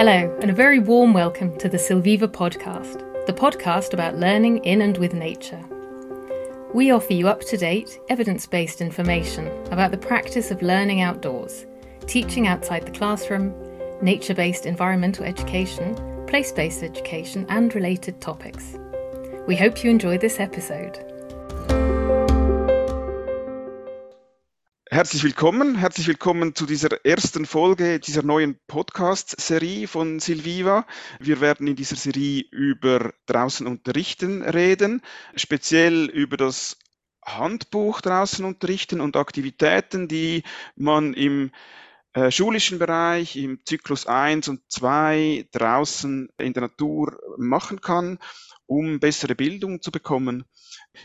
Hello, and a very warm welcome to the Silviva podcast, the podcast about learning in and with nature. We offer you up to date, evidence based information about the practice of learning outdoors, teaching outside the classroom, nature based environmental education, place based education, and related topics. We hope you enjoy this episode. Herzlich willkommen, herzlich willkommen zu dieser ersten Folge dieser neuen Podcast-Serie von Silviva. Wir werden in dieser Serie über draußen unterrichten reden, speziell über das Handbuch draußen unterrichten und Aktivitäten, die man im äh, schulischen Bereich, im Zyklus 1 und 2 draußen in der Natur machen kann, um bessere Bildung zu bekommen.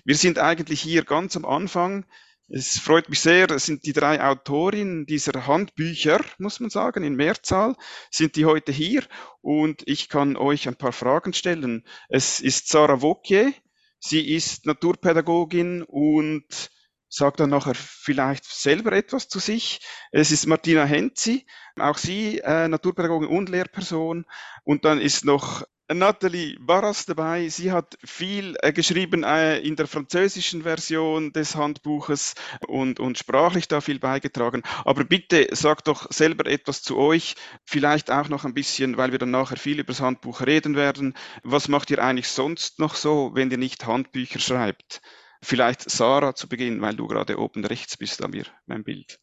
Wir sind eigentlich hier ganz am Anfang es freut mich sehr, es sind die drei Autorinnen dieser Handbücher, muss man sagen, in Mehrzahl, sind die heute hier und ich kann euch ein paar Fragen stellen. Es ist Sarah Wokje, sie ist Naturpädagogin und sagt dann nachher vielleicht selber etwas zu sich. Es ist Martina Henzi, auch sie äh, Naturpädagogin und Lehrperson. Und dann ist noch Nathalie Barras dabei. Sie hat viel äh, geschrieben äh, in der französischen Version des Handbuches und, und sprachlich da viel beigetragen. Aber bitte sagt doch selber etwas zu euch, vielleicht auch noch ein bisschen, weil wir dann nachher viel über das Handbuch reden werden. Was macht ihr eigentlich sonst noch so, wenn ihr nicht Handbücher schreibt? Vielleicht Sarah zu Beginn, weil du gerade oben rechts bist an mir, mein Bild.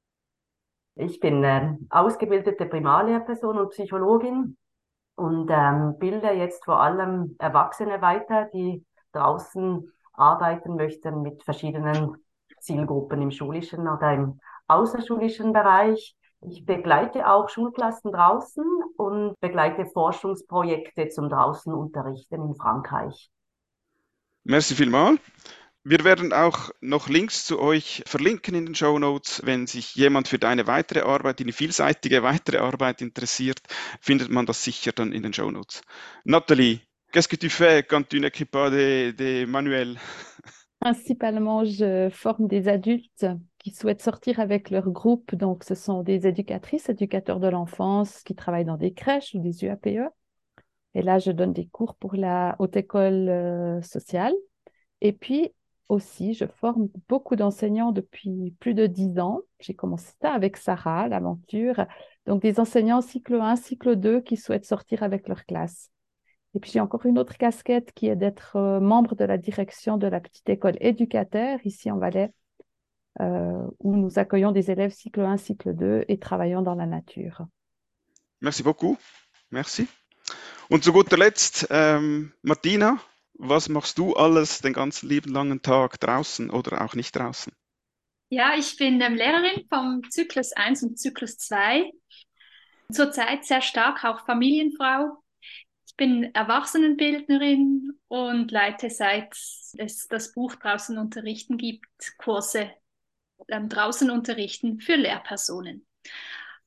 Ich bin äh, ausgebildete Primarlehrperson und Psychologin und ähm, bilde jetzt vor allem Erwachsene weiter, die draußen arbeiten möchten mit verschiedenen Zielgruppen im schulischen oder im außerschulischen Bereich. Ich begleite auch Schulklassen draußen und begleite Forschungsprojekte zum draußen unterrichten in Frankreich. Merci vielmals. Wir werden auch noch Links zu euch verlinken in den Show Notes. Wenn sich jemand für deine weitere Arbeit, deine vielseitige weitere Arbeit interessiert, findet man das sicher dann in den Show Notes. Nathalie, qu'est-ce que tu fais quand tu n'écris pas des, des manuels? Principalement, je forme des adultes qui souhaitent sortir avec leur groupe. Donc, ce sont des éducatrices, éducateurs de l'enfance qui travaillent dans des crèches ou des UAPE. Et là, je donne des cours pour la haute école euh, sociale. Et puis, aussi. Je forme beaucoup d'enseignants depuis plus de dix ans. J'ai commencé ça avec Sarah, l'aventure. Donc, des enseignants cycle 1, cycle 2 qui souhaitent sortir avec leur classe. Et puis, j'ai encore une autre casquette qui est d'être euh, membre de la direction de la petite école éducateur ici en Valais, euh, où nous accueillons des élèves cycle 1, cycle 2 et travaillons dans la nature. Merci beaucoup. Merci. Und zu guter Letzt, ähm, Martina, was machst du alles den ganzen lieben langen Tag draußen oder auch nicht draußen? Ja, ich bin ähm, Lehrerin vom Zyklus 1 und Zyklus 2. Zurzeit sehr stark auch Familienfrau. Ich bin Erwachsenenbildnerin und leite seit es das Buch draußen unterrichten gibt, Kurse ähm, draußen unterrichten für Lehrpersonen.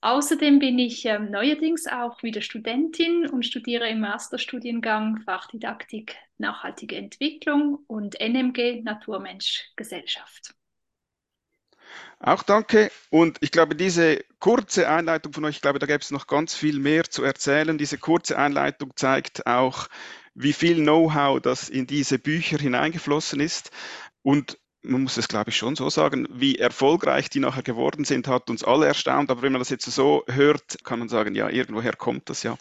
Außerdem bin ich ähm, neuerdings auch wieder Studentin und studiere im Masterstudiengang Fachdidaktik, nachhaltige Entwicklung und NMG Naturmensch Gesellschaft. Auch danke. Und ich glaube, diese kurze Einleitung von euch, ich glaube, da gäbe es noch ganz viel mehr zu erzählen. Diese kurze Einleitung zeigt auch, wie viel Know-how das in diese Bücher hineingeflossen ist. Und man muss es, glaube ich, schon so sagen, wie erfolgreich die nachher geworden sind, hat uns alle erstaunt. Aber wenn man das jetzt so hört, kann man sagen, ja, irgendwoher kommt das ja.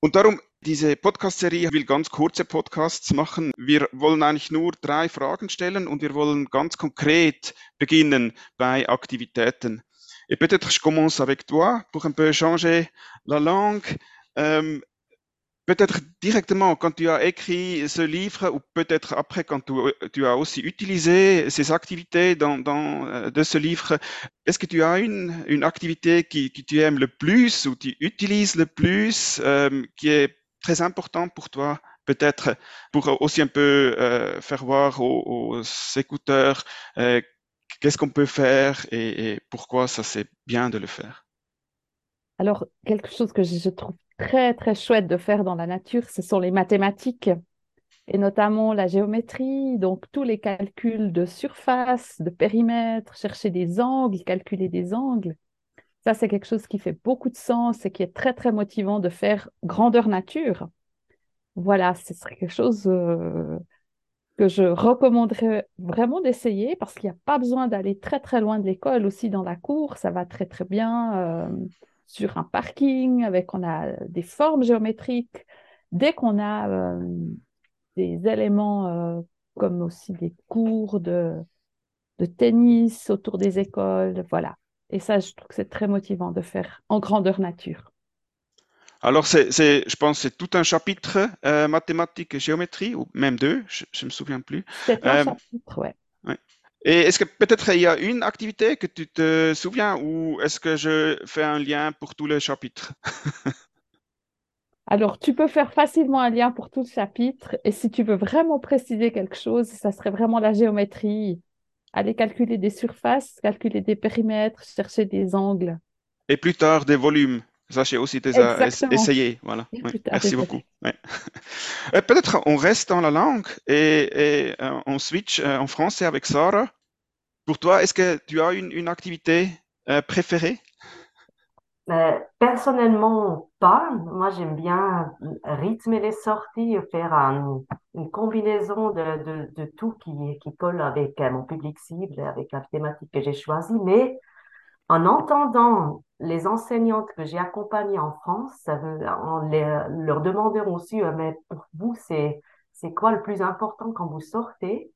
Und darum, diese Podcast-Serie will ganz kurze Podcasts machen. Wir wollen eigentlich nur drei Fragen stellen und wir wollen ganz konkret beginnen bei Aktivitäten. Et peut-être je commence avec toi pour un peu changer la langue. Ähm, peut-être directement quand tu as écrit ce livre ou peut-être après quand tu, as aussi utilisé ces activités dans, euh, de ce livre, est-ce que tu as une, activité qui, tu aimes le plus ou tu utilises le plus, euh, qui est très important pour toi peut-être pour aussi un peu euh, faire voir aux, écouteurs qu'est-ce qu'on peut faire et pourquoi ça c'est bien de le faire? Alors, quelque chose que je trouve très, très chouette de faire dans la nature, ce sont les mathématiques et notamment la géométrie, donc tous les calculs de surface, de périmètre, chercher des angles, calculer des angles. Ça, c'est quelque chose qui fait beaucoup de sens et qui est très, très motivant de faire grandeur nature. Voilà, ce serait quelque chose euh, que je recommanderais vraiment d'essayer parce qu'il n'y a pas besoin d'aller très, très loin de l'école. Aussi, dans la cour, ça va très, très bien. Euh, sur un parking, avec on a des formes géométriques. Dès qu'on a euh, des éléments comme aussi des cours de, de tennis autour des écoles, voilà. Et ça, je trouve que c'est très motivant de faire en grandeur nature. Alors, c'est, je pense c'est tout un chapitre euh, mathématiques et géométrie, ou même deux, je ne me souviens plus. C'est un euh, chapitre, ouais. Et est-ce que peut-être il y a une activité que tu te souviens ou est-ce que je fais un lien pour tous les chapitres? Alors, tu peux faire facilement un lien pour tout le chapitre. Et si tu veux vraiment préciser quelque chose, ça serait vraiment la géométrie aller calculer des surfaces, calculer des périmètres, chercher des angles. Et plus tard, des volumes. Ça, j'ai aussi déjà essayé. Voilà. merci beaucoup. Euh, peut-être on reste dans la langue et, euh, on switch euh, en français avec Sarah. Pour toi, est-ce que tu as une, une activité préférée? Personnellement, pas. Moi, j'aime bien rythmer les sorties, faire une combinaison de, de, de tout qui, qui colle avec euh, mon public cible, avec la thématique que j'ai choisie. Mais en entendant les enseignantes que j'ai accompagnées en France, en leur demandant aussi, euh, mais pour vous, c'est, quoi le plus important quand vous sortez?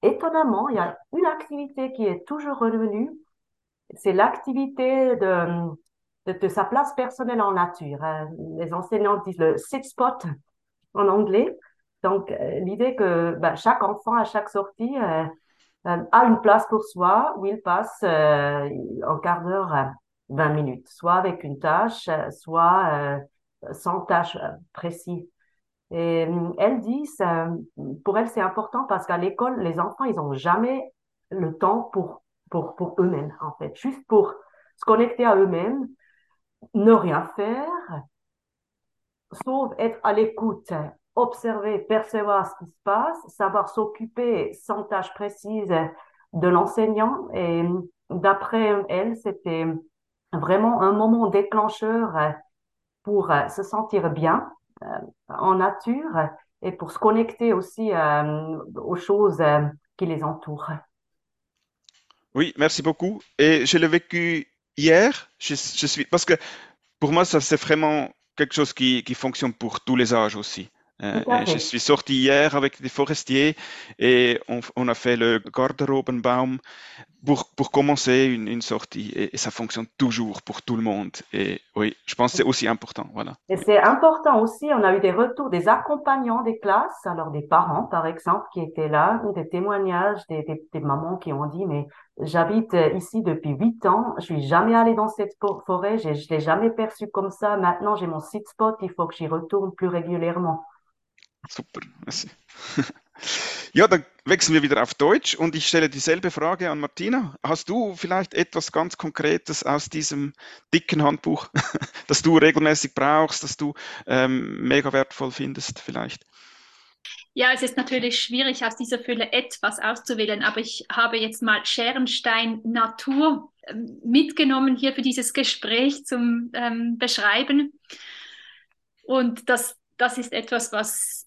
Étonnamment, il y a une activité qui est toujours revenue, c'est l'activité de sa place personnelle en nature. Hein. Les enseignants disent le sit spot en anglais. Donc, euh, l'idée que ben, chaque enfant, à chaque sortie, euh, a une place pour soi où il passe un quart d'heure, 20 minutes, soit avec une tâche, soit sans tâche précise. Et elle dit, pour elle, c'est important parce qu'à l'école, les enfants, ils n'ont jamais le temps pour, pour, pour eux-mêmes, en fait, juste pour se connecter à eux-mêmes ne rien faire, sauf être à l'écoute, observer, percevoir ce qui se passe, savoir s'occuper sans tâche précise de l'enseignant. Et d'après elle, c'était vraiment un moment déclencheur pour se sentir bien euh, en nature et pour se connecter aussi euh, aux choses qui les entourent. Oui, merci beaucoup. Et je l'ai vécu hier, je, suis, parce que pour moi, ça c'est vraiment quelque chose qui, qui fonctionne pour tous les âges aussi. Euh, je suis sorti hier avec des forestiers et on, on a fait le Garderobenbaum pour, pour commencer une, une sortie et, ça fonctionne toujours pour tout le monde. Et oui, je pense que c'est aussi important. Voilà. Et c'est important aussi, on a eu des retours des accompagnants des classes, alors des parents par exemple qui étaient là, ou des témoignages des, des, des mamans qui ont dit mais j'habite ici depuis huit ans, je suis jamais allée dans cette forêt, je, je l'ai jamais perçu comme ça, maintenant j'ai mon site spot, il faut que j'y retourne plus régulièrement. Super. Ja, dann wechseln wir wieder auf Deutsch und ich stelle dieselbe Frage an Martina. Hast du vielleicht etwas ganz Konkretes aus diesem dicken Handbuch, das du regelmäßig brauchst, das du ähm, mega wertvoll findest vielleicht? Ja, es ist natürlich schwierig, aus dieser Fülle etwas auszuwählen, aber ich habe jetzt mal Scherenstein Natur ähm, mitgenommen hier für dieses Gespräch zum ähm, Beschreiben. Und das, das ist etwas, was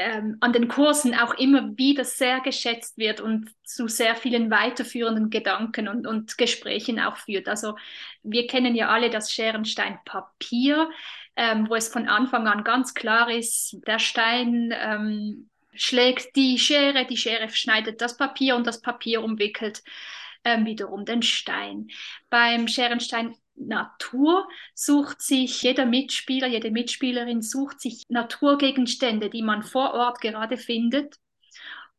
ähm, an den Kursen auch immer wieder sehr geschätzt wird und zu sehr vielen weiterführenden Gedanken und, und Gesprächen auch führt. Also wir kennen ja alle das Scherenstein-Papier, ähm, wo es von Anfang an ganz klar ist, der Stein ähm, schlägt die Schere, die Schere schneidet das Papier und das Papier umwickelt ähm, wiederum den Stein. Beim Scherenstein Natur sucht sich jeder Mitspieler, jede Mitspielerin sucht sich Naturgegenstände, die man vor Ort gerade findet.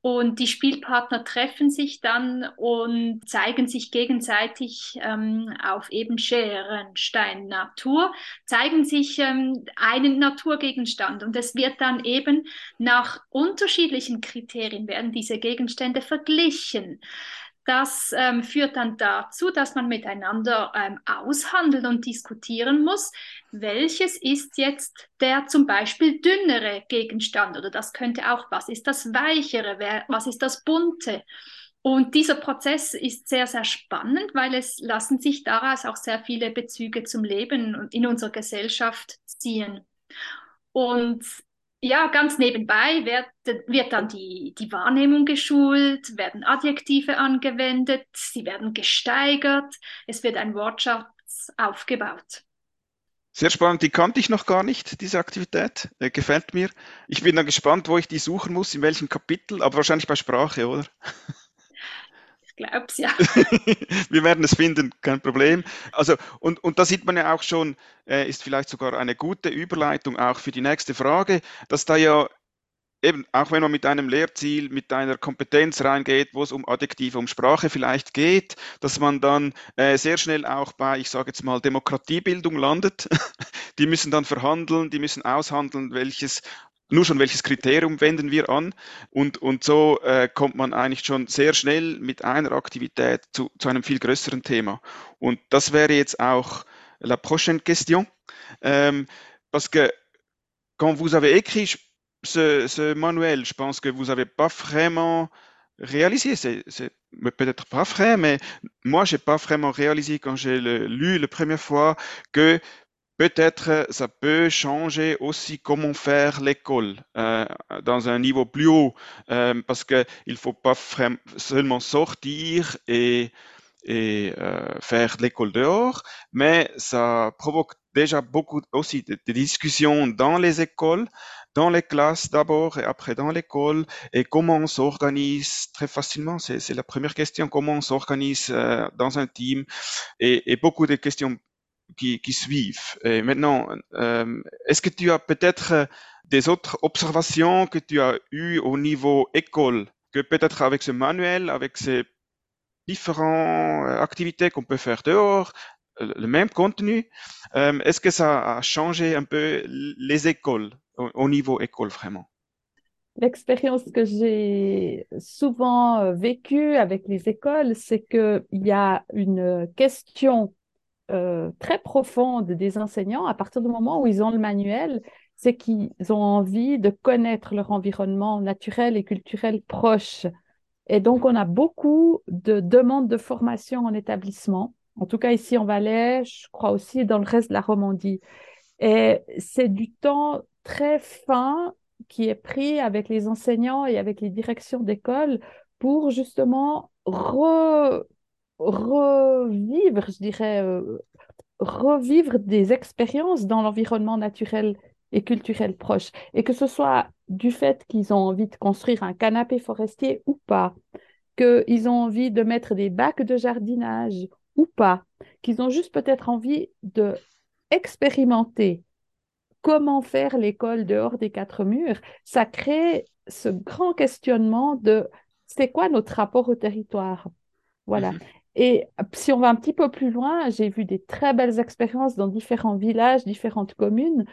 Und die Spielpartner treffen sich dann und zeigen sich gegenseitig ähm, auf eben Scheren, Stein, Natur, zeigen sich ähm, einen Naturgegenstand. Und es wird dann eben nach unterschiedlichen Kriterien werden diese Gegenstände verglichen. Das ähm, führt dann dazu, dass man miteinander ähm, aushandeln und diskutieren muss, welches ist jetzt der zum Beispiel dünnere Gegenstand oder das könnte auch, was ist das weichere, wer, was ist das bunte. Und dieser Prozess ist sehr, sehr spannend, weil es lassen sich daraus auch sehr viele Bezüge zum Leben und in unserer Gesellschaft ziehen. Und ja, ganz nebenbei wird, wird dann die, die Wahrnehmung geschult, werden Adjektive angewendet, sie werden gesteigert, es wird ein Wortschatz aufgebaut. Sehr spannend, die kannte ich noch gar nicht, diese Aktivität. Äh, gefällt mir. Ich bin dann gespannt, wo ich die suchen muss, in welchem Kapitel, aber wahrscheinlich bei Sprache, oder? Es ja. Wir werden es finden, kein Problem. Also, und, und da sieht man ja auch schon, äh, ist vielleicht sogar eine gute Überleitung auch für die nächste Frage, dass da ja eben, auch wenn man mit einem Lehrziel, mit einer Kompetenz reingeht, wo es um Adjektive, um Sprache vielleicht geht, dass man dann äh, sehr schnell auch bei, ich sage jetzt mal, Demokratiebildung landet. die müssen dann verhandeln, die müssen aushandeln, welches nur schon welches Kriterium wenden wir an und, und so äh, kommt man eigentlich schon sehr schnell mit einer Aktivität zu, zu einem viel größeren Thema. Und das wäre jetzt auch la prochaine question. Euh, parce que quand vous avez écrit ce, ce, manuel, je pense que vous n'avez pas vraiment réalisé, c'est peut-être pas vrai, mais moi, j'ai pas vraiment réalisé quand j'ai lu la première fois que Peut-être euh, ça peut changer aussi comment faire l'école euh, dans un niveau plus haut, euh, parce qu'il ne faut pas seulement sortir et, faire l'école dehors, mais ça provoque déjà beaucoup aussi de, de, discussions dans les écoles, dans les classes d'abord et après dans l'école, et comment on s'organise très facilement. C'est la première question, comment on s'organise dans un team, et beaucoup de questions qui, suivent. Et maintenant, euh, est-ce que tu as peut-être euh, des autres observations que tu as eues au niveau école, que peut-être avec ce manuel, avec ces différentes euh, activités qu'on peut faire dehors, le même contenu, est-ce que ça a changé un peu les écoles, au, au niveau école vraiment? L'expérience que j'ai souvent vécue avec les écoles, c'est qu'il y a une question euh, très profonde des enseignants à partir du moment où ils ont le manuel, c'est qu'ils ont envie de connaître leur environnement naturel et culturel proche. Et donc, on a beaucoup de demandes de formation en établissement, en tout cas ici en Valais, je crois aussi dans le reste de la Romandie. Et c'est du temps très fin qui est pris avec les enseignants et avec les directions d'école pour justement revivre, je dirais, euh, revivre des expériences dans l'environnement naturel et culturel proche. Et que ce soit du fait qu'ils ont envie de construire un canapé forestier ou pas, qu'ils ont envie de mettre des bacs de jardinage ou pas, qu'ils ont juste peut-être envie de expérimenter comment faire l'école dehors des quatre murs, ça crée ce grand questionnement de c'est quoi notre rapport au territoire? Voilà. Et si on va un petit peu plus loin, j'ai vu des très belles expériences dans différents villages, différentes communes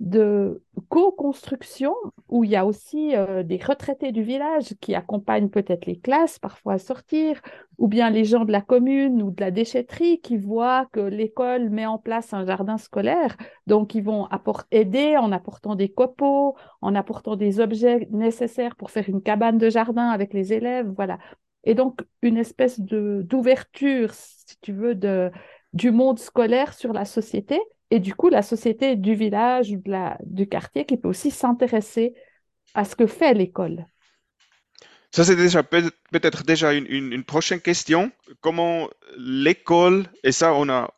de co-construction où il y a aussi euh, des retraités du village qui accompagnent peut-être les classes parfois à sortir, ou bien les gens de la commune ou de la déchetterie qui voient que l'école met en place un jardin scolaire. Donc, ils vont aider en apportant des copeaux, en apportant des objets nécessaires pour faire une cabane de jardin avec les élèves. Voilà et donc une espèce de d'ouverture, si tu veux, de, du monde scolaire sur la société, et du coup la société du village ou de la, du quartier qui peut aussi s'intéresser à ce que fait l'école. Ça, c'est déjà peut-être déjà une, une, une, prochaine question. Comment l'école, et ça, on a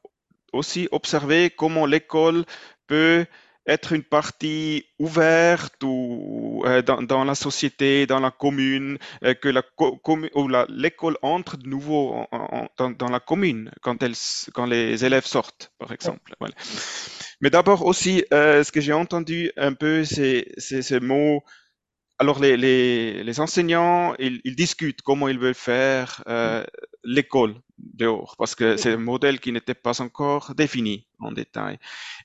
aussi observé comment l'école peut être une partie ouverte ou euh, dans, dans, la société, dans la commune, euh, que la ou l'école entre de nouveau en, en, dans, dans, la commune quand, elle, quand les élèves sortent, par exemple. Voilà. Mais d'abord aussi, euh, ce que j'ai entendu un peu, c'est ce mot. Alors les, les, les enseignants, ils, ils, discutent comment ils veulent faire euh, l'école dehors, parce que c'est un modèle qui n'était pas encore défini en détail.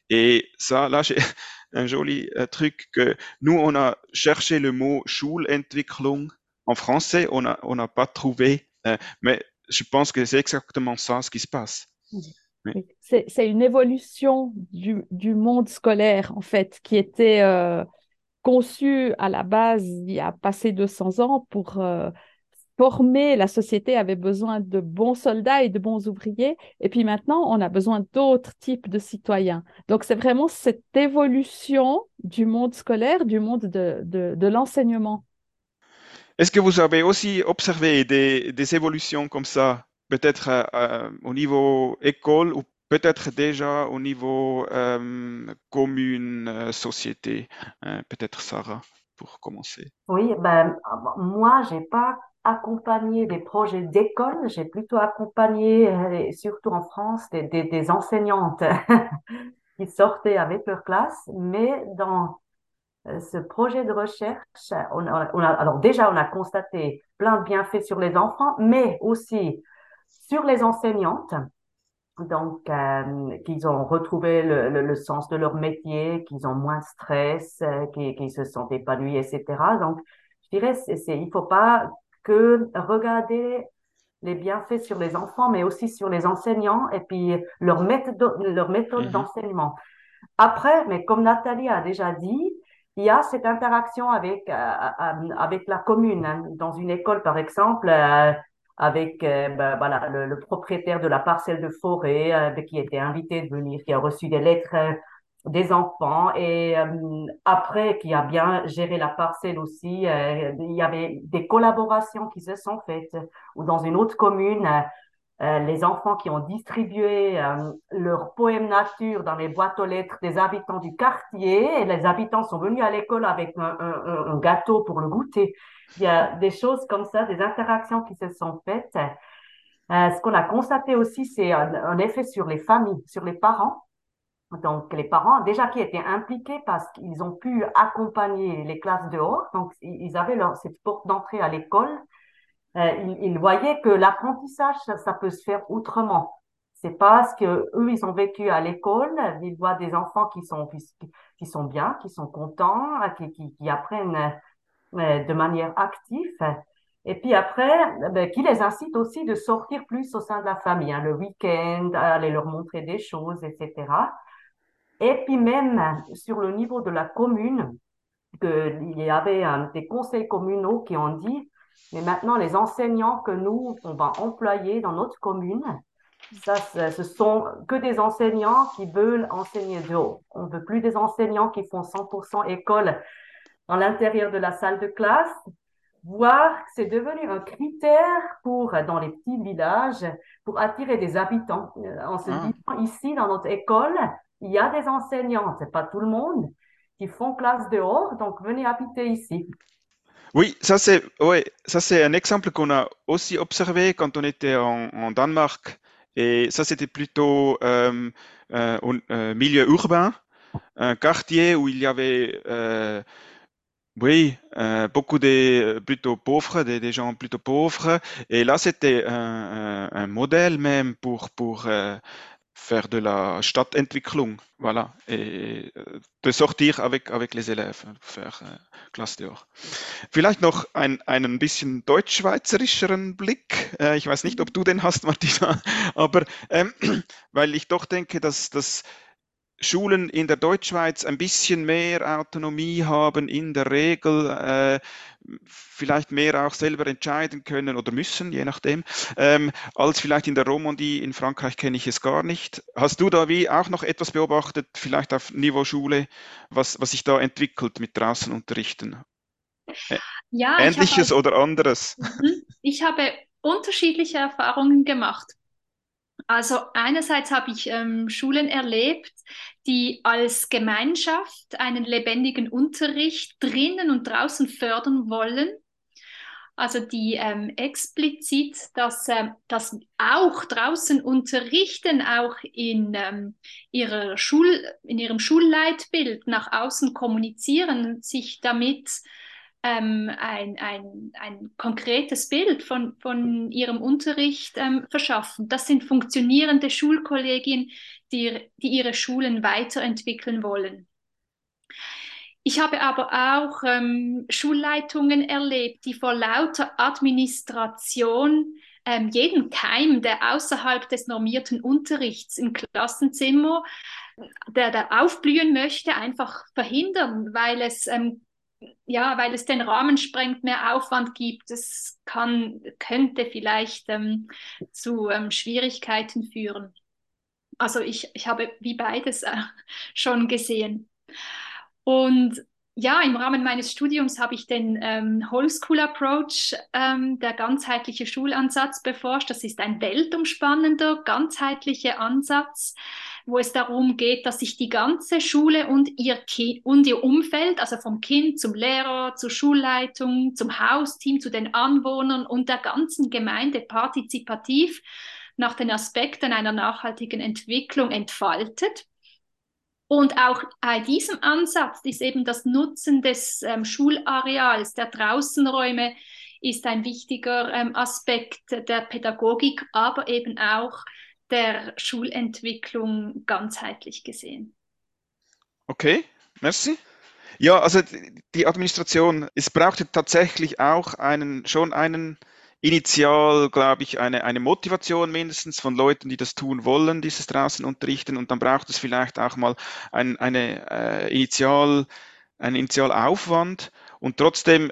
Et ça, là, j'ai un joli euh, truc que nous, on a cherché le mot Schulentwicklung en français, on n'a on a pas trouvé, euh, mais je pense que c'est exactement ça ce qui se passe. Oui. C'est une évolution du, du, monde scolaire, en fait, qui était conçu à la base il y a passé 200 ans pour euh, former, la société avait besoin de bons soldats et de bons ouvriers, et puis maintenant, on a besoin d'autres types de citoyens. Donc, c'est vraiment cette évolution du monde scolaire, du monde de, de, l'enseignement. Est-ce que vous avez aussi observé des, des évolutions comme ça, peut-être euh, euh, au niveau école ou peut-être déjà au niveau euh, commune, euh, société euh, Peut-être Sarah, pour commencer. Oui, ben, moi, j'ai pas accompagné des projets d'école, j'ai plutôt accompagné, euh, surtout en France, des, enseignantes qui sortaient avec leur classe, mais dans euh, ce projet de recherche, on a, alors déjà, on a constaté plein de bienfaits sur les enfants, mais aussi sur les enseignantes. Donc, euh, qu'ils ont retrouvé le, le, le, sens de leur métier, qu'ils ont moins de stress, euh, qu'ils, qu'ils se sentent épanouis, etc. Donc, je dirais, il faut pas que regarder les bienfaits sur les enfants, mais aussi sur les enseignants et puis leur méthode, leur méthode mm-hmm. d'enseignement. Après, mais comme Nathalie a déjà dit, il y a cette interaction avec, euh, avec la commune. Hein. Dans une école, par exemple, avec euh, ben, voilà, le, le, propriétaire de la parcelle de forêt euh, qui était invité de venir, qui a reçu des lettres euh, des enfants et après qui a bien géré la parcelle aussi, il y avait des collaborations qui se sont faites ou dans une autre commune, les enfants qui ont distribué leur poème nature dans les boîtes aux lettres des habitants du quartier et les habitants sont venus à l'école avec un, un, un gâteau pour le goûter. Il y a des choses comme ça, des interactions qui se sont faites. Euh, ce qu'on a constaté aussi, c'est un, un, effet sur les familles, sur les parents. Donc, les parents, déjà qui étaient impliqués parce qu'ils ont pu accompagner les classes dehors, donc ils avaient leur, cette porte d'entrée à l'école. Euh, ils, ils, voyaient que l'apprentissage, ça, ça, peut se faire autrement. C'est parce que eux, ils ont vécu à l'école, ils voient des enfants qui sont qui, sont bien, qui sont contents, qui, qui, qui apprennent de manière active. Et puis après, ben, qui les incite aussi de sortir plus au sein de la famille, hein, le week-end, aller leur montrer des choses, etc. Et puis même sur le niveau de la commune, que, il y avait euh, des conseils communaux qui ont dit, mais maintenant les enseignants que nous, on va employer dans notre commune, ça, ce sont que des enseignants qui veulent enseigner dehors. On veut plus des enseignants qui font 100% école dans l'intérieur de la salle de classe, voir que c'est devenu un critère pour, dans les petits villages, pour attirer des habitants. En se ah. disant, ici, dans notre école, il y a des enseignants, c'est pas tout le monde, qui font classe dehors, donc venez habiter ici. Oui, ça c'est ouais, ça c'est un exemple qu'on a aussi observé quand on était en, Danemark. Et ça c'était plutôt euh, euh, au euh, milieu urbain, un quartier où il y avait euh, oui, euh, beaucoup de plutôt pauvres, des, gens plutôt pauvres. Et là, c'était un, un, un, modèle même pour, pour euh, faire de la Stadtentwicklung, voilà, et de sortir avec, avec les élèves, faire äh, Klasse dehors. Vielleicht noch ein, einen bisschen deutsch-schweizerischeren Blick. Äh, ich weiß nicht, ob du den hast, Martina, aber ähm, weil ich doch denke, dass das Schulen in der Deutschschweiz ein bisschen mehr Autonomie haben, in der Regel äh, vielleicht mehr auch selber entscheiden können oder müssen, je nachdem, ähm, als vielleicht in der Romandie. In Frankreich kenne ich es gar nicht. Hast du da wie auch noch etwas beobachtet, vielleicht auf Niveau Schule, was, was sich da entwickelt mit draußen unterrichten? Ja, Ähnliches habe, oder anderes? Mhm. Ich habe unterschiedliche Erfahrungen gemacht. Also einerseits habe ich ähm, Schulen erlebt, die als Gemeinschaft einen lebendigen Unterricht drinnen und draußen fördern wollen. Also die ähm, explizit das, äh, das auch draußen unterrichten, auch in, ähm, ihrer Schul, in ihrem Schulleitbild nach außen kommunizieren, sich damit ähm, ein, ein, ein konkretes Bild von, von ihrem Unterricht ähm, verschaffen. Das sind funktionierende Schulkollegien, die, die ihre Schulen weiterentwickeln wollen. Ich habe aber auch ähm, Schulleitungen erlebt, die vor lauter Administration ähm, jeden Keim, der außerhalb des normierten Unterrichts im Klassenzimmer, der da aufblühen möchte, einfach verhindern, weil es ähm, ja, weil es den Rahmen sprengt, mehr Aufwand gibt. Das kann, könnte vielleicht ähm, zu ähm, Schwierigkeiten führen. Also ich, ich habe wie beides äh, schon gesehen. Und ja, im Rahmen meines Studiums habe ich den ähm, Whole School Approach, ähm, der ganzheitliche Schulansatz beforscht. Das ist ein weltumspannender, ganzheitlicher Ansatz, wo es darum geht, dass sich die ganze Schule und ihr, Ki und ihr Umfeld, also vom Kind zum Lehrer, zur Schulleitung, zum Hausteam, zu den Anwohnern und der ganzen Gemeinde partizipativ nach den Aspekten einer nachhaltigen Entwicklung entfaltet. Und auch bei diesem Ansatz ist eben das Nutzen des ähm, Schulareals, der Draußenräume, ist ein wichtiger ähm, Aspekt der Pädagogik, aber eben auch der Schulentwicklung ganzheitlich gesehen. Okay, merci. Ja, also die Administration, es braucht tatsächlich auch einen, schon einen initial, glaube ich, eine, eine Motivation mindestens von Leuten, die das tun wollen, dieses draußen unterrichten. Und dann braucht es vielleicht auch mal ein, eine äh, Initial, einen Initialaufwand. Und trotzdem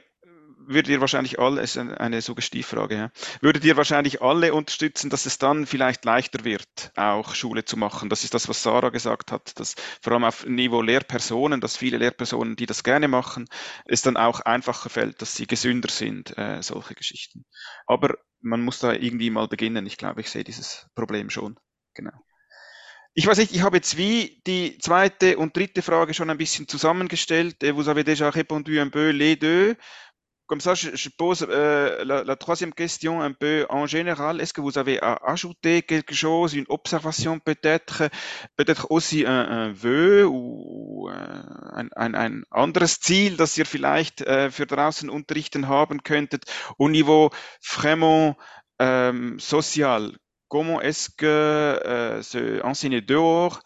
würdet ihr wahrscheinlich alle, ist eine Suggestivfrage, ja, würdet ihr wahrscheinlich alle unterstützen, dass es dann vielleicht leichter wird, auch Schule zu machen? Das ist das, was Sarah gesagt hat, dass vor allem auf Niveau Lehrpersonen, dass viele Lehrpersonen, die das gerne machen, es dann auch einfacher fällt, dass sie gesünder sind, äh, solche Geschichten. Aber man muss da irgendwie mal beginnen. Ich glaube, ich sehe dieses Problem schon. Genau. Ich weiß nicht, ich habe jetzt wie die zweite und dritte Frage schon ein bisschen zusammengestellt. Vous avez déjà répondu un peu les deux. Comme ça, je, je pose euh, la, la, troisième question un peu en général. Est-ce que vous avez à ajouter quelque chose, une observation peut-être, peut-être aussi un, un vœu ou ein, ein, ein anderes Ziel, das ihr vielleicht äh, für draußen unterrichten haben könntet au niveau vraiment euh, social? Comment est-ce que euh, se enseigner dehors,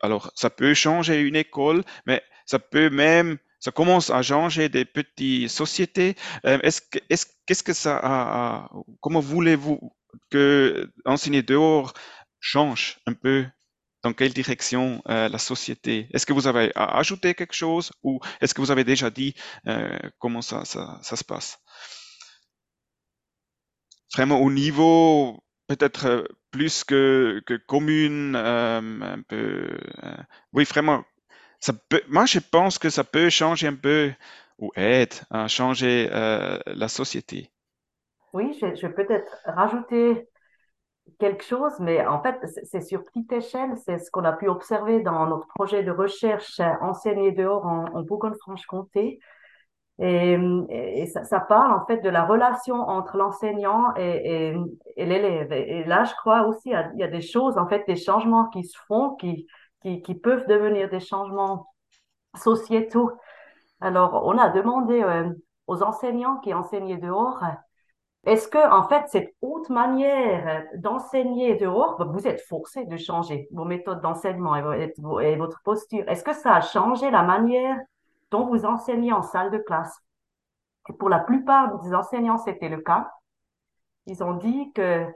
alors ça peut changer une école, mais ça peut même ça commence à changer des petites sociétés. Euh, est-ce que, est-ce, qu'est-ce que ça a, comment voulez-vous que enseigner dehors change un peu? Dans quelle direction euh, la société? Est-ce que vous avez à ajouter quelque chose ou est-ce que vous avez déjà dit euh, comment ça, ça, se passe? Vraiment au niveau peut-être plus que, que commune, un peu. Oui, vraiment moi, je pense que ça peut changer un peu ou aide à changer euh, la société. Oui, je, je peux peut-être rajouter quelque chose, mais en fait, c'est sur petite échelle. C'est ce qu'on a pu observer dans notre projet de recherche Enseigner dehors en, Bourgogne-Franche-Comté. Et, ça, parle en fait de la relation entre l'enseignant et, et l'élève. Et, là, je crois aussi, il y a des choses, en fait, des changements qui se font, qui, qui, peuvent devenir des changements sociétaux. Alors, on a demandé euh, aux enseignants qui enseignaient dehors, est-ce que, en fait, cette haute manière d'enseigner dehors, ben, vous êtes forcé de changer vos méthodes d'enseignement et, votre posture. Est-ce que ça a changé la manière dont vous enseignez en salle de classe? Pour la plupart des enseignants, c'était le cas. Ils ont dit que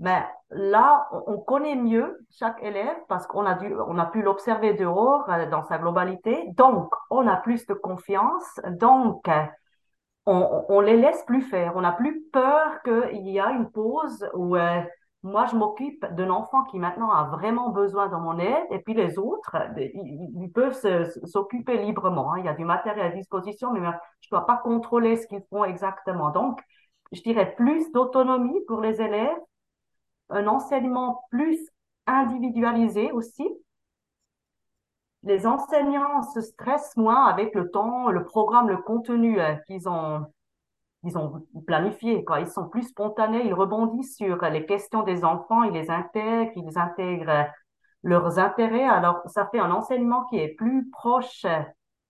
mais là, on connaît mieux chaque élève parce qu'on a, dû, on a pu l'observer dehors euh, dans sa globalité. Donc, on a plus de confiance. Donc, on, on les laisse plus faire. On n'a plus peur qu'il y a une pause où euh, moi, je m'occupe d'un enfant qui maintenant a vraiment besoin de mon aide et puis les autres, ils, peuvent s'occuper librement. Hein. Il y a du matériel à disposition, mais je ne dois pas contrôler ce qu'ils font exactement. Donc, je dirais plus d'autonomie pour les élèves un enseignement plus individualisé aussi. Les enseignants se stressent moins avec le temps, le programme, le contenu euh, qu'ils ont, ils ont planifié. Ils sont plus spontanés, ils rebondissent sur les questions des enfants, ils les intègrent, ils intègrent leurs intérêts. Alors, ça fait un enseignement qui est plus proche,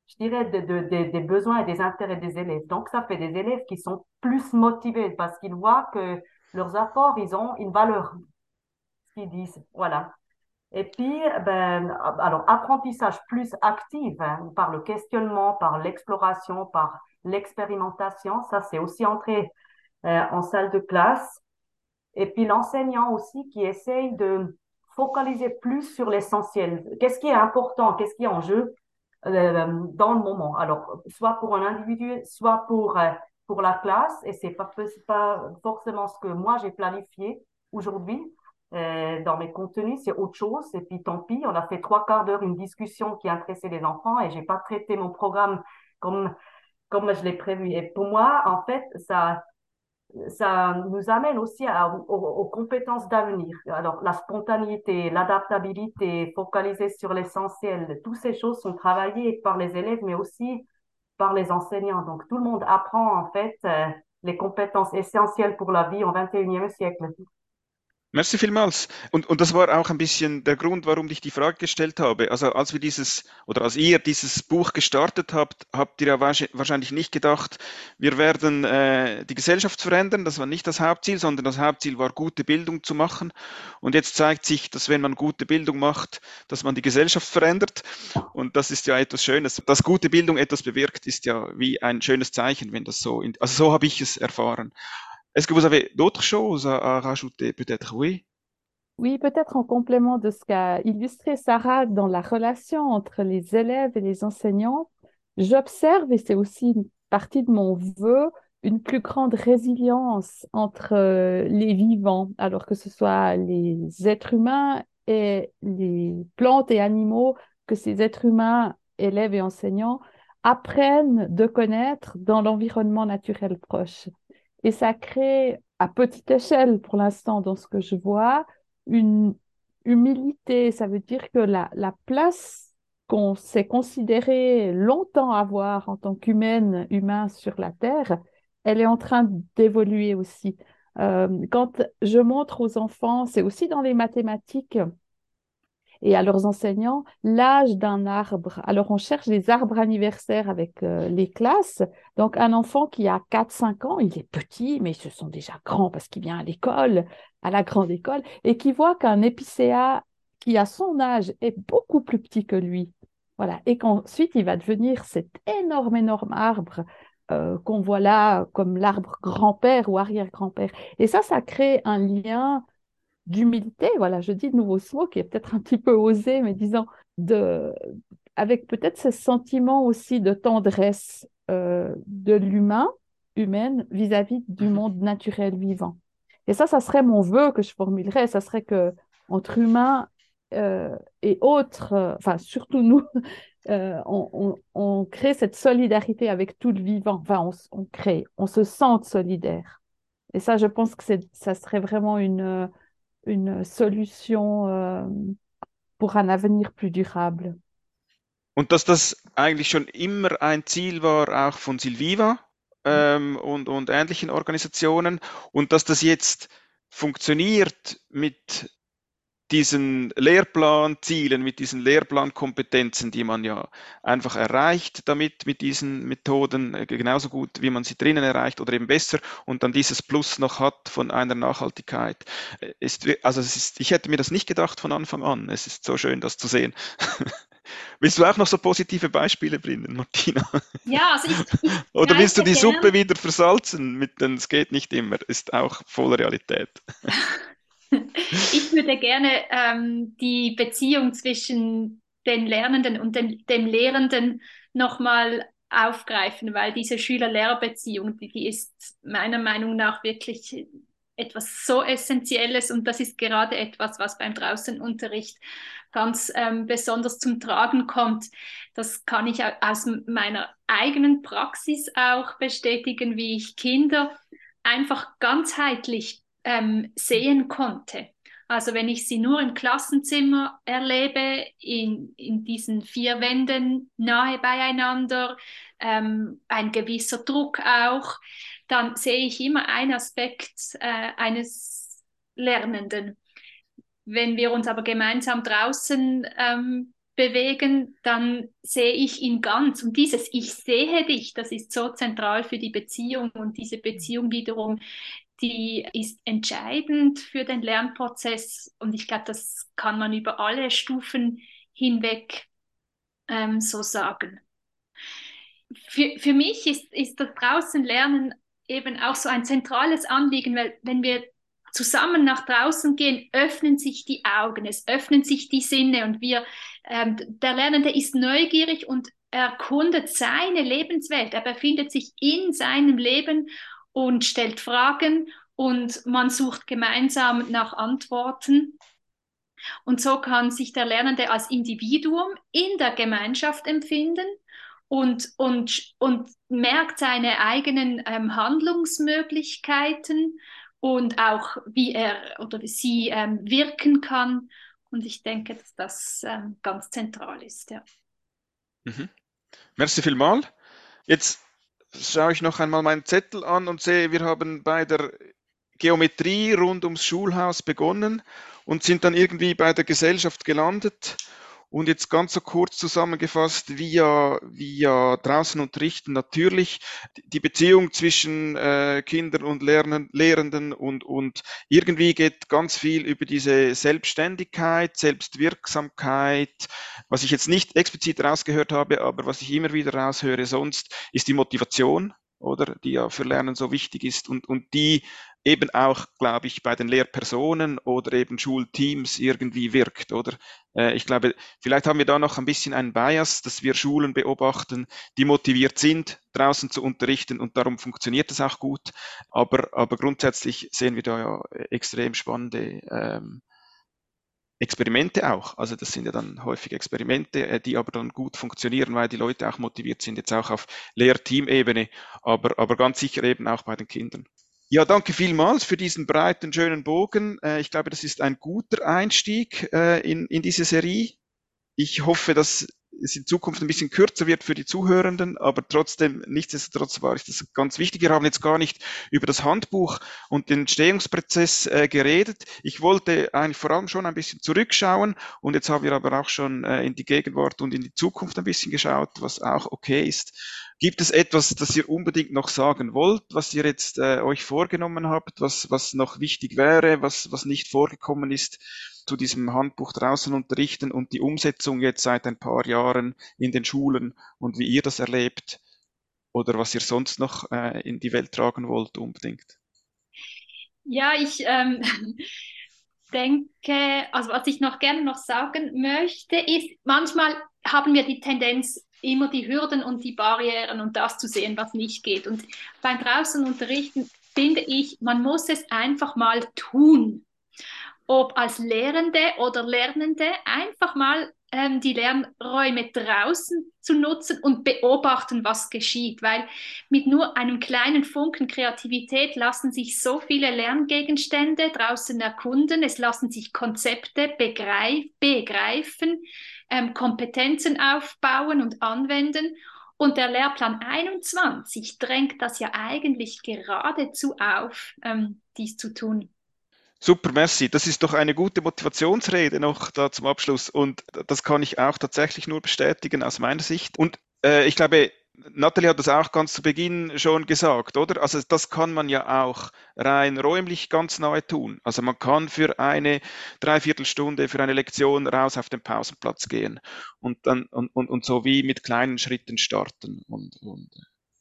je dirais, de, de, des besoins et des intérêts des élèves. Donc, ça fait des élèves qui sont plus motivés parce qu'ils voient que leurs apports, ils ont une valeur, ce qu'ils disent. Voilà. Et puis, ben, alors, apprentissage plus actif hein, par le questionnement, par l'exploration, par l'expérimentation, ça c'est aussi entré euh, en salle de classe. Et puis l'enseignant aussi qui essaye de focaliser plus sur l'essentiel. Qu'est-ce qui est important, qu'est-ce qui est en jeu? Euh, dans le moment. Alors, soit pour un individu, soit pour, euh, pour la classe, et c'est pas, pas forcément ce que moi j'ai planifié aujourd'hui. Euh, dans mes contenus, c'est autre chose. Et puis tant pis, on a fait trois quarts d'heure une discussion qui intéressait les enfants et j'ai pas traité mon programme comme comme je l'ai prévu. Et pour moi, en fait, ça ça nous amène aussi aux, compétences d'avenir. Alors, la spontanéité, l'adaptabilité, focaliser sur l'essentiel, toutes ces choses sont travaillées par les élèves, mais aussi par les enseignants. Donc, tout le monde apprend, en fait, euh, les compétences essentielles pour la vie au 21e siècle. Merci vielmals. Und, und das war auch ein bisschen der Grund, warum ich die Frage gestellt habe. Also als wir dieses oder als ihr dieses Buch gestartet habt, habt ihr ja wahrscheinlich nicht gedacht, wir werden äh, die Gesellschaft verändern. Das war nicht das Hauptziel, sondern das Hauptziel war, gute Bildung zu machen. Und jetzt zeigt sich, dass wenn man gute Bildung macht, dass man die Gesellschaft verändert. Und das ist ja etwas Schönes. Dass gute Bildung etwas bewirkt, ist ja wie ein schönes Zeichen, wenn das so, in, also so habe ich es erfahren. Est-ce que vous avez d'autres choses à, rajouter? Peut-être oui. Oui, peut-être en complément de ce qu'a illustré Sarah dans la relation entre les élèves et les enseignants, j'observe, et c'est aussi une partie de mon vœu, une plus grande résilience entre euh, les vivants, alors que ce soit les êtres humains et les plantes et animaux que ces êtres humains, élèves et enseignants, apprennent de connaître dans l'environnement naturel proche. Et ça crée, à petite échelle pour l'instant, dans ce que je vois, une humilité. Ça veut dire que la, la place qu'on s'est considéré longtemps avoir en tant qu'humaine, humain sur la Terre, elle est en train d'évoluer aussi. Euh, quand je montre aux enfants, c'est aussi dans les mathématiques, et à leurs enseignants l'âge d'un arbre. Alors, on cherche les arbres anniversaires avec euh, les classes. Donc, un enfant qui a 4-5 ans, il est petit, mais ils se sont déjà grands parce qu'il vient à l'école, à la grande école, et qui voit qu'un épicéa qui a son âge est beaucoup plus petit que lui. Voilà. Et qu'ensuite, il va devenir cet énorme, énorme arbre euh, qu'on voit là comme l'arbre grand-père ou arrière-grand-père. Et ça, ça crée un lien d'humilité, voilà, je dis de nouveau ce mot qui est peut-être un petit peu osé, mais disons, de, avec peut-être ce sentiment aussi de tendresse euh, de l'humain, humaine, vis-à-vis du mhm. monde naturel vivant. Et ça, ça serait mon vœu que je formulerais, ça serait que entre humains euh, et autres, euh, enfin surtout nous, on, on, crée cette solidarité avec tout le vivant, enfin on, on crée, on se sente solidaire. Et ça, je pense que ça serait vraiment une une solution äh, pour un avenir plus durable. Und dass das eigentlich schon immer ein Ziel war, auch von Silviva ähm, und, und ähnlichen Organisationen, und dass das jetzt funktioniert mit diesen Lehrplanzielen, mit diesen Lehrplankompetenzen, die man ja einfach erreicht damit, mit diesen Methoden, äh, genauso gut, wie man sie drinnen erreicht oder eben besser und dann dieses Plus noch hat von einer Nachhaltigkeit. Äh, ist, also ist, ich hätte mir das nicht gedacht von Anfang an. Es ist so schön, das zu sehen. Willst du auch noch so positive Beispiele bringen, Martina? Ja, also ich, ich Oder willst du die gern. Suppe wieder versalzen? Mit, denn es geht nicht immer, ist auch voller Realität. Ich würde gerne ähm, die Beziehung zwischen den Lernenden und den, dem Lehrenden nochmal aufgreifen, weil diese Schüler-Lehrer-Beziehung, die, die ist meiner Meinung nach wirklich etwas so Essentielles und das ist gerade etwas, was beim Draußenunterricht ganz ähm, besonders zum Tragen kommt. Das kann ich aus meiner eigenen Praxis auch bestätigen, wie ich Kinder einfach ganzheitlich ähm, sehen konnte. Also wenn ich sie nur im Klassenzimmer erlebe, in, in diesen vier Wänden nahe beieinander, ähm, ein gewisser Druck auch, dann sehe ich immer einen Aspekt äh, eines Lernenden. Wenn wir uns aber gemeinsam draußen ähm, bewegen, dann sehe ich ihn ganz. Und dieses Ich sehe dich, das ist so zentral für die Beziehung und diese Beziehung wiederum die ist entscheidend für den Lernprozess und ich glaube, das kann man über alle Stufen hinweg ähm, so sagen. Für, für mich ist, ist das draußen Lernen eben auch so ein zentrales Anliegen, weil wenn wir zusammen nach draußen gehen, öffnen sich die Augen, es öffnen sich die Sinne und wir, ähm, der Lernende ist neugierig und erkundet seine Lebenswelt. Er befindet sich in seinem Leben und stellt Fragen und man sucht gemeinsam nach Antworten. Und so kann sich der Lernende als Individuum in der Gemeinschaft empfinden und, und, und merkt seine eigenen ähm, Handlungsmöglichkeiten und auch, wie er oder wie sie ähm, wirken kann. Und ich denke, dass das ähm, ganz zentral ist. Ja. Mhm. Merci vielmals. Jetzt schaue ich noch einmal meinen Zettel an und sehe, wir haben bei der Geometrie rund ums Schulhaus begonnen und sind dann irgendwie bei der Gesellschaft gelandet. Und jetzt ganz so kurz zusammengefasst, wie ja draußen unterrichten, natürlich die Beziehung zwischen äh, Kindern und Lernen, Lehrenden und, und irgendwie geht ganz viel über diese Selbstständigkeit, Selbstwirksamkeit, was ich jetzt nicht explizit rausgehört habe, aber was ich immer wieder raushöre sonst, ist die Motivation, oder, die ja für Lernen so wichtig ist und, und die eben auch, glaube ich, bei den Lehrpersonen oder eben Schulteams irgendwie wirkt, oder? Äh, ich glaube, vielleicht haben wir da noch ein bisschen einen Bias, dass wir Schulen beobachten, die motiviert sind, draußen zu unterrichten und darum funktioniert es auch gut. Aber, aber grundsätzlich sehen wir da ja extrem spannende ähm, Experimente auch. Also das sind ja dann häufig Experimente, äh, die aber dann gut funktionieren, weil die Leute auch motiviert sind, jetzt auch auf Lehr-Team-Ebene, aber, aber ganz sicher eben auch bei den Kindern. Ja, danke vielmals für diesen breiten, schönen Bogen. Äh, ich glaube, das ist ein guter Einstieg äh, in, in diese Serie. Ich hoffe, dass es in Zukunft ein bisschen kürzer wird für die Zuhörenden, aber trotzdem, nichtsdestotrotz war ich das ganz wichtig. Wir haben jetzt gar nicht über das Handbuch und den Entstehungsprozess äh, geredet. Ich wollte eigentlich vor allem schon ein bisschen zurückschauen und jetzt haben wir aber auch schon äh, in die Gegenwart und in die Zukunft ein bisschen geschaut, was auch okay ist. Gibt es etwas, das ihr unbedingt noch sagen wollt, was ihr jetzt äh, euch vorgenommen habt, was, was noch wichtig wäre, was, was nicht vorgekommen ist zu diesem Handbuch draußen unterrichten und die Umsetzung jetzt seit ein paar Jahren in den Schulen und wie ihr das erlebt oder was ihr sonst noch äh, in die Welt tragen wollt unbedingt? Ja, ich ähm, denke, also was ich noch gerne noch sagen möchte, ist, manchmal haben wir die Tendenz, immer die Hürden und die Barrieren und das zu sehen, was nicht geht. Und beim draußen unterrichten finde ich, man muss es einfach mal tun. Ob als Lehrende oder Lernende, einfach mal ähm, die Lernräume draußen zu nutzen und beobachten, was geschieht. Weil mit nur einem kleinen Funken Kreativität lassen sich so viele Lerngegenstände draußen erkunden. Es lassen sich Konzepte begreif begreifen ähm, Kompetenzen aufbauen und anwenden. Und der Lehrplan 21 drängt das ja eigentlich geradezu auf, ähm, dies zu tun. Super, merci. Das ist doch eine gute Motivationsrede noch da zum Abschluss und das kann ich auch tatsächlich nur bestätigen aus meiner Sicht. Und äh, ich glaube, Natalie hat das auch ganz zu Beginn schon gesagt, oder? Also das kann man ja auch rein räumlich ganz nahe tun. Also man kann für eine Dreiviertelstunde, für eine Lektion raus auf den Pausenplatz gehen und dann und, und, und so wie mit kleinen Schritten starten und, und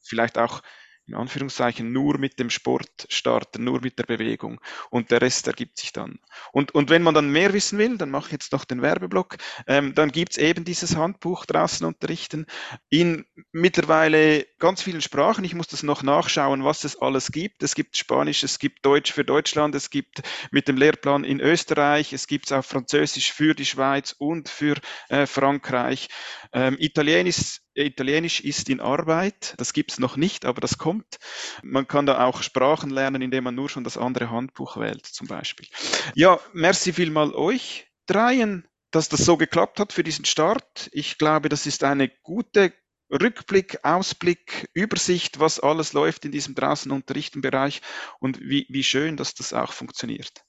vielleicht auch in Anführungszeichen nur mit dem Sport starten, nur mit der Bewegung und der Rest ergibt sich dann. Und, und wenn man dann mehr wissen will, dann mache ich jetzt noch den Werbeblock, ähm, dann gibt's eben dieses Handbuch draußen unterrichten in mittlerweile ganz vielen Sprachen. Ich muss das noch nachschauen, was es alles gibt. Es gibt Spanisch, es gibt Deutsch für Deutschland, es gibt mit dem Lehrplan in Österreich, es gibt auch Französisch für die Schweiz und für äh, Frankreich. Ähm, Italienisch Italienisch ist in Arbeit, das gibt's noch nicht, aber das kommt. Man kann da auch Sprachen lernen, indem man nur schon das andere Handbuch wählt, zum Beispiel. Ja, merci vielmal euch dreien, dass das so geklappt hat für diesen Start. Ich glaube, das ist eine gute Rückblick, Ausblick, Übersicht, was alles läuft in diesem draußen unterrichten Bereich und wie, wie schön, dass das auch funktioniert.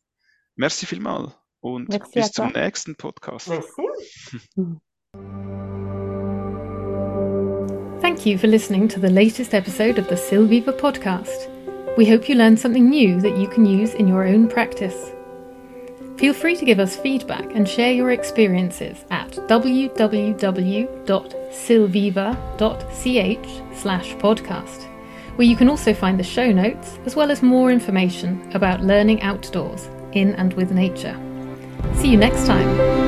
Merci vielmal und Merci bis zum nächsten Podcast. Merci. Thank you for listening to the latest episode of the Silviva podcast. We hope you learned something new that you can use in your own practice. Feel free to give us feedback and share your experiences at www.silviva.ch slash podcast. where you can also find the show notes as well as more information about learning outdoors in and with nature. See you next time.